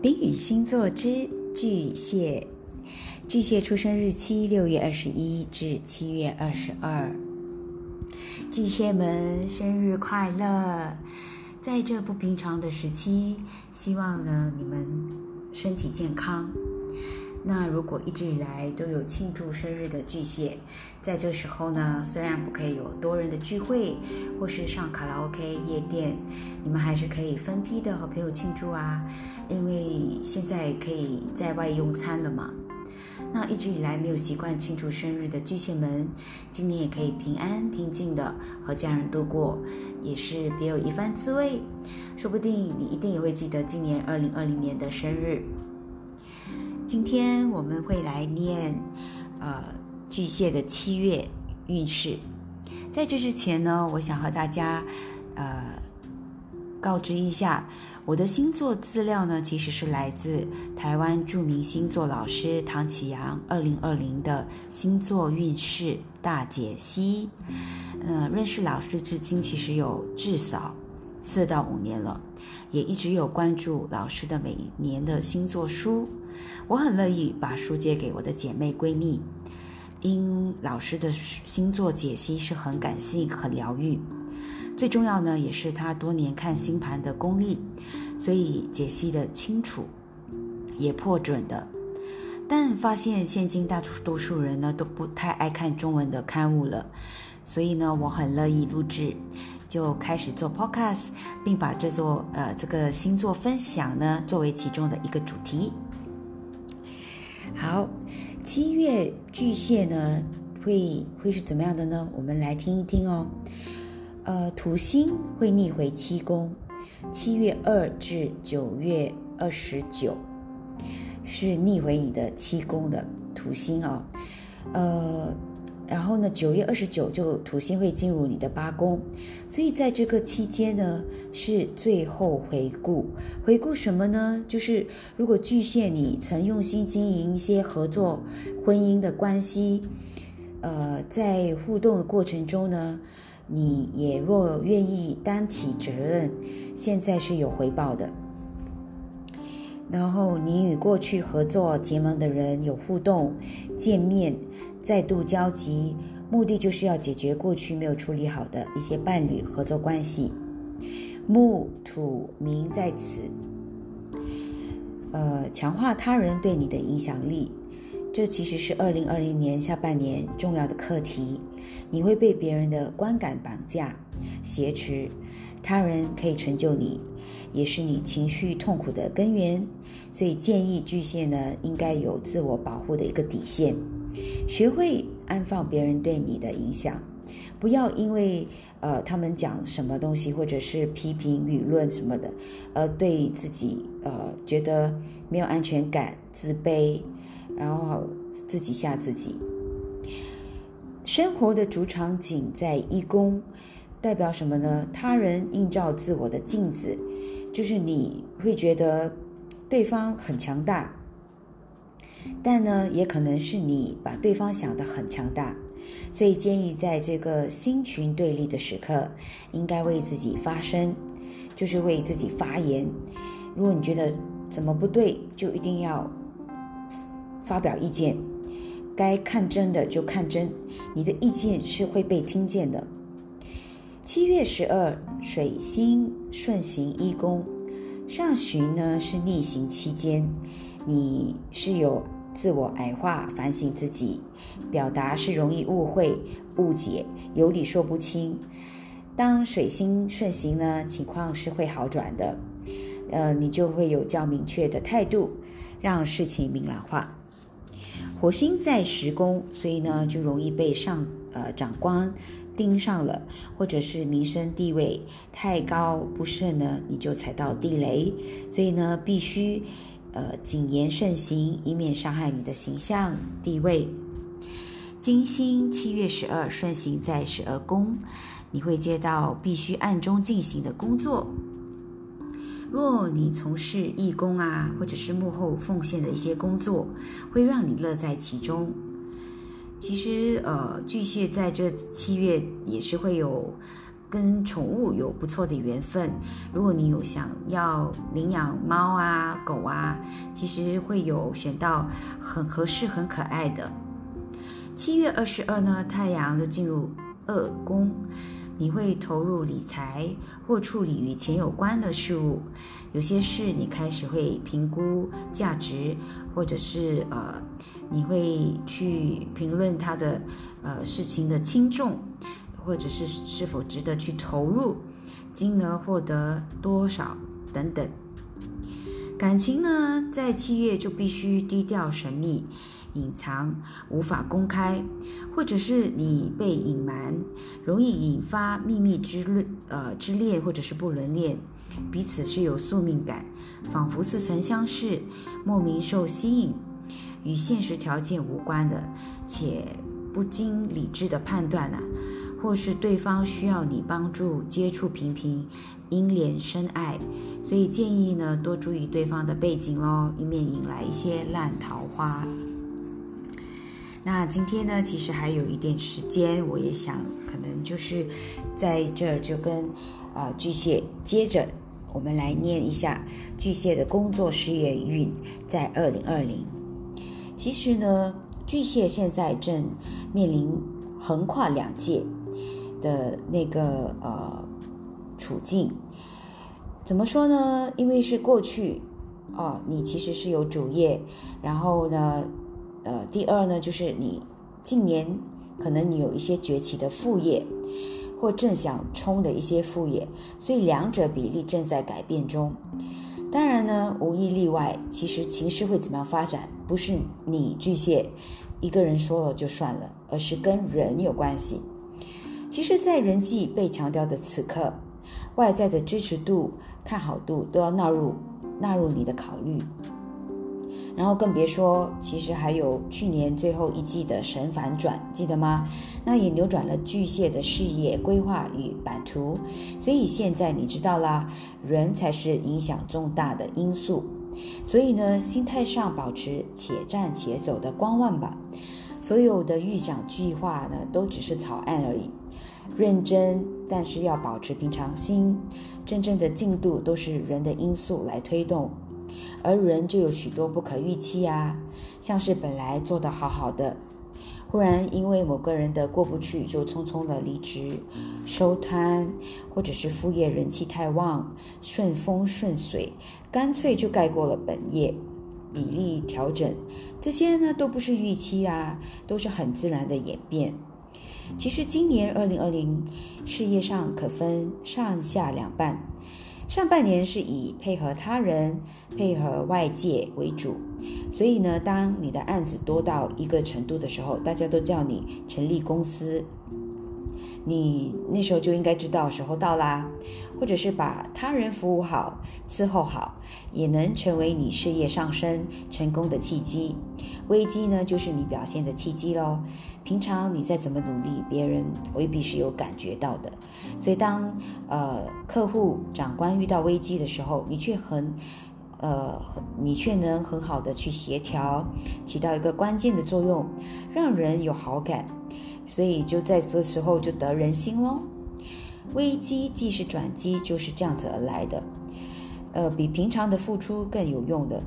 丙宇星座之巨蟹，巨蟹出生日期六月二十一至七月二十二。巨蟹们生日快乐！在这不平常的时期，希望呢你们身体健康。那如果一直以来都有庆祝生日的巨蟹，在这时候呢，虽然不可以有多人的聚会，或是上卡拉 OK 夜店，你们还是可以分批的和朋友庆祝啊，因为现在可以在外用餐了嘛。那一直以来没有习惯庆祝生日的巨蟹们，今年也可以平安平静的和家人度过，也是别有一番滋味。说不定你一定也会记得今年二零二零年的生日。今天我们会来念，呃，巨蟹的七月运势。在这之前呢，我想和大家，呃，告知一下，我的星座资料呢，其实是来自台湾著名星座老师唐启阳二零二零的星座运势大解析。嗯，认识老师至今其实有至少四到五年了，也一直有关注老师的每一年的星座书。我很乐意把书借给我的姐妹闺蜜，因老师的星座解析是很感性、很疗愈。最重要呢，也是他多年看星盘的功力，所以解析的清楚，也破准的。但发现现今大多数人呢都不太爱看中文的刊物了，所以呢，我很乐意录制，就开始做 podcast，并把这座呃这个星座分享呢作为其中的一个主题。好，七月巨蟹呢，会会是怎么样的呢？我们来听一听哦。呃，土星会逆回七宫，七月二至九月二十九是逆回你的七宫的土星啊，呃。然后呢，九月二十九就土星会进入你的八宫，所以在这个期间呢，是最后回顾。回顾什么呢？就是如果巨蟹你曾用心经营一些合作、婚姻的关系，呃，在互动的过程中呢，你也若愿意担起责任，现在是有回报的。然后你与过去合作结盟的人有互动、见面。再度交集，目的就是要解决过去没有处理好的一些伴侣合作关系。木土冥在此，呃，强化他人对你的影响力，这其实是二零二零年下半年重要的课题。你会被别人的观感绑架、挟持，他人可以成就你，也是你情绪痛苦的根源。所以建议巨蟹呢，应该有自我保护的一个底线。学会安放别人对你的影响，不要因为呃他们讲什么东西，或者是批评舆论什么的，而对自己呃觉得没有安全感、自卑，然后自己吓自己。生活的主场景在一宫，代表什么呢？他人映照自我的镜子，就是你会觉得对方很强大。但呢，也可能是你把对方想得很强大，所以建议在这个星群对立的时刻，应该为自己发声，就是为自己发言。如果你觉得怎么不对，就一定要发表意见，该看真的就看真，你的意见是会被听见的。七月十二，水星顺行一宫，上旬呢是逆行期间，你是有。自我矮化，反省自己，表达是容易误会、误解，有理说不清。当水星顺行呢，情况是会好转的，呃，你就会有较明确的态度，让事情明朗化。火星在十宫，所以呢，就容易被上呃长官盯上了，或者是名声地位太高不慎呢，你就踩到地雷，所以呢，必须。呃，谨言慎行，以免伤害你的形象地位。金星七月十二顺行在十二宫，你会接到必须暗中进行的工作。若你从事义工啊，或者是幕后奉献的一些工作，会让你乐在其中。其实，呃，巨蟹在这七月也是会有跟宠物有不错的缘分。如果你有想要领养猫啊、狗啊，其实会有选到很合适、很可爱的。七月二十二呢，太阳就进入二宫，你会投入理财或处理与钱有关的事物。有些事你开始会评估价值，或者是呃，你会去评论它的呃事情的轻重。或者是是否值得去投入，金额获得多少等等。感情呢，在七月就必须低调神秘、隐藏，无法公开，或者是你被隐瞒，容易引发秘密之恋，呃之恋或者是不伦恋，彼此是有宿命感，仿佛似曾相识，莫名受吸引，与现实条件无关的，且不经理智的判断呢？或是对方需要你帮助，接触频频，因怜深爱，所以建议呢多注意对方的背景喽，以免引来一些烂桃花。那今天呢，其实还有一点时间，我也想可能就是在这儿就跟呃巨蟹接着我们来念一下巨蟹的工作事业运在二零二零。其实呢，巨蟹现在正面临横跨两界。的那个呃处境，怎么说呢？因为是过去哦，你其实是有主业，然后呢，呃，第二呢，就是你近年可能你有一些崛起的副业，或正想冲的一些副业，所以两者比例正在改变中。当然呢，无一例外，其实情势会怎么样发展，不是你巨蟹一个人说了就算了，而是跟人有关系。其实，在人际被强调的此刻，外在的支持度、看好度都要纳入纳入你的考虑。然后更别说，其实还有去年最后一季的神反转，记得吗？那也扭转了巨蟹的事业规划与版图。所以现在你知道啦，人才是影响重大的因素。所以呢，心态上保持且战且走的观望吧。所有的预想计划呢，都只是草案而已。认真，但是要保持平常心。真正的进度都是人的因素来推动，而人就有许多不可预期啊，像是本来做得好好的，忽然因为某个人的过不去，就匆匆的离职、收摊，或者是副业人气太旺，顺风顺水，干脆就盖过了本业，比例调整，这些呢都不是预期啊，都是很自然的演变。其实今年二零二零事业上可分上下两半，上半年是以配合他人、配合外界为主，所以呢，当你的案子多到一个程度的时候，大家都叫你成立公司，你那时候就应该知道时候到啦，或者是把他人服务好、伺候好，也能成为你事业上升成功的契机。危机呢，就是你表现的契机喽。平常你再怎么努力，别人未必是有感觉到的。所以当呃客户、长官遇到危机的时候，你却很呃你却能很好的去协调，起到一个关键的作用，让人有好感。所以就在这时候就得人心喽。危机既是转机，就是这样子而来的。呃，比平常的付出更有用的。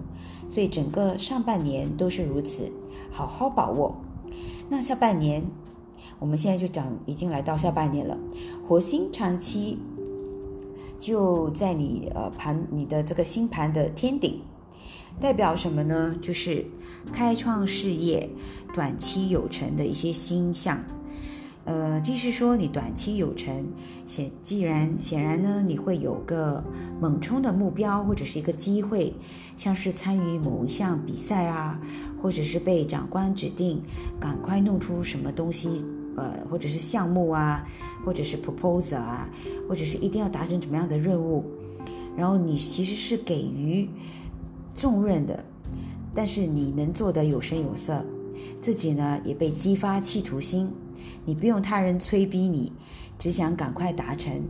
所以整个上半年都是如此，好好把握。那下半年，我们现在就讲，已经来到下半年了。火星长期就在你呃盘你的这个星盘的天顶，代表什么呢？就是开创事业、短期有成的一些星象。呃，即是说你短期有成，显既然显然呢，你会有个猛冲的目标或者是一个机会，像是参与某一项比赛啊，或者是被长官指定赶快弄出什么东西，呃，或者是项目啊，或者是 proposal 啊，或者是一定要达成怎么样的任务，然后你其实是给予重任的，但是你能做得有声有色，自己呢也被激发企图心。你不用他人催逼你，只想赶快达成，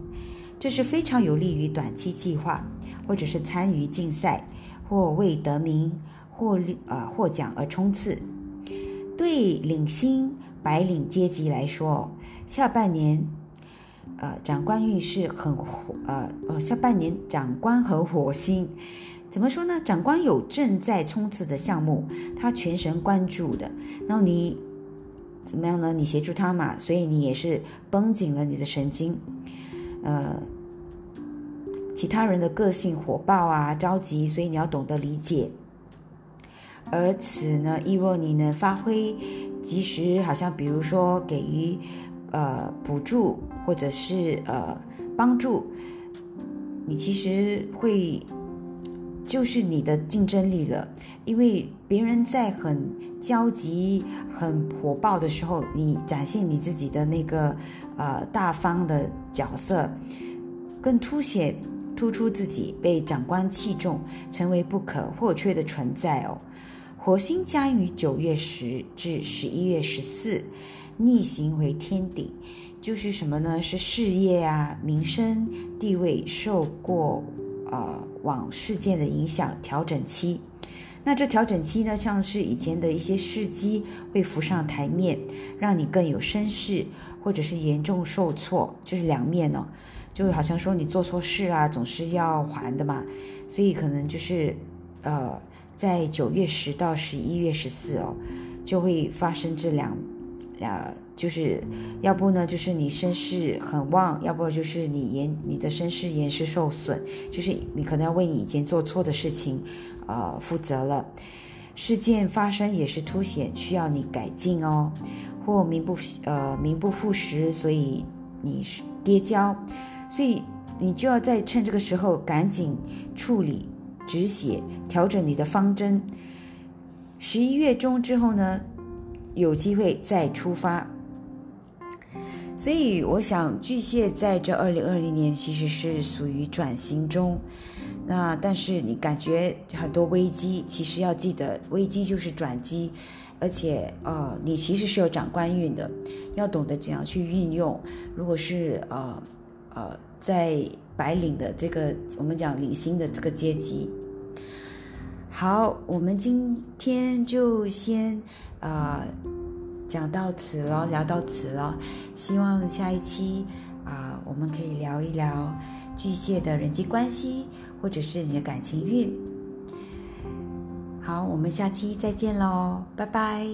这是非常有利于短期计划，或者是参与竞赛，或为得名、获利呃获奖而冲刺。对领薪白领阶级来说，下半年呃，长官运是很火，呃呃，下半年长官和火星，怎么说呢？长官有正在冲刺的项目，他全神贯注的，然后你怎么样呢？你协助他嘛，所以你也是绷紧了你的神经，呃，其他人的个性火爆啊，着急，所以你要懂得理解。而此呢，亦若你能发挥及时，好像比如说给予。呃，补助或者是呃帮助，你其实会就是你的竞争力了，因为别人在很焦急、很火爆的时候，你展现你自己的那个呃大方的角色，更凸显突出自己，被长官器重，成为不可或缺的存在哦。火星将于九月十至十一月十四。逆行为天顶，就是什么呢？是事业啊、名声、地位受过呃往事件的影响，调整期。那这调整期呢，像是以前的一些事迹会浮上台面，让你更有声势，或者是严重受挫，就是两面哦。就好像说你做错事啊，总是要还的嘛。所以可能就是呃，在九月十到十一月十四哦，就会发生这两。呃，就是要不呢，就是你身世很旺；要不就是你言你的身世言是受损，就是你可能要为你以前做错的事情，呃，负责了。事件发生也是凸显需要你改进哦，或名不呃名不副实，所以你是跌跤，所以你就要在趁这个时候赶紧处理止血，调整你的方针。十一月中之后呢？有机会再出发，所以我想巨蟹在这二零二零年其实是属于转型中。那但是你感觉很多危机，其实要记得危机就是转机，而且呃你其实是有长官运的，要懂得怎样去运用。如果是呃呃在白领的这个我们讲领薪的这个阶级。好，我们今天就先啊讲到此了，聊到此了。希望下一期啊，我们可以聊一聊巨蟹的人际关系，或者是你的感情运。好，我们下期再见喽，拜拜。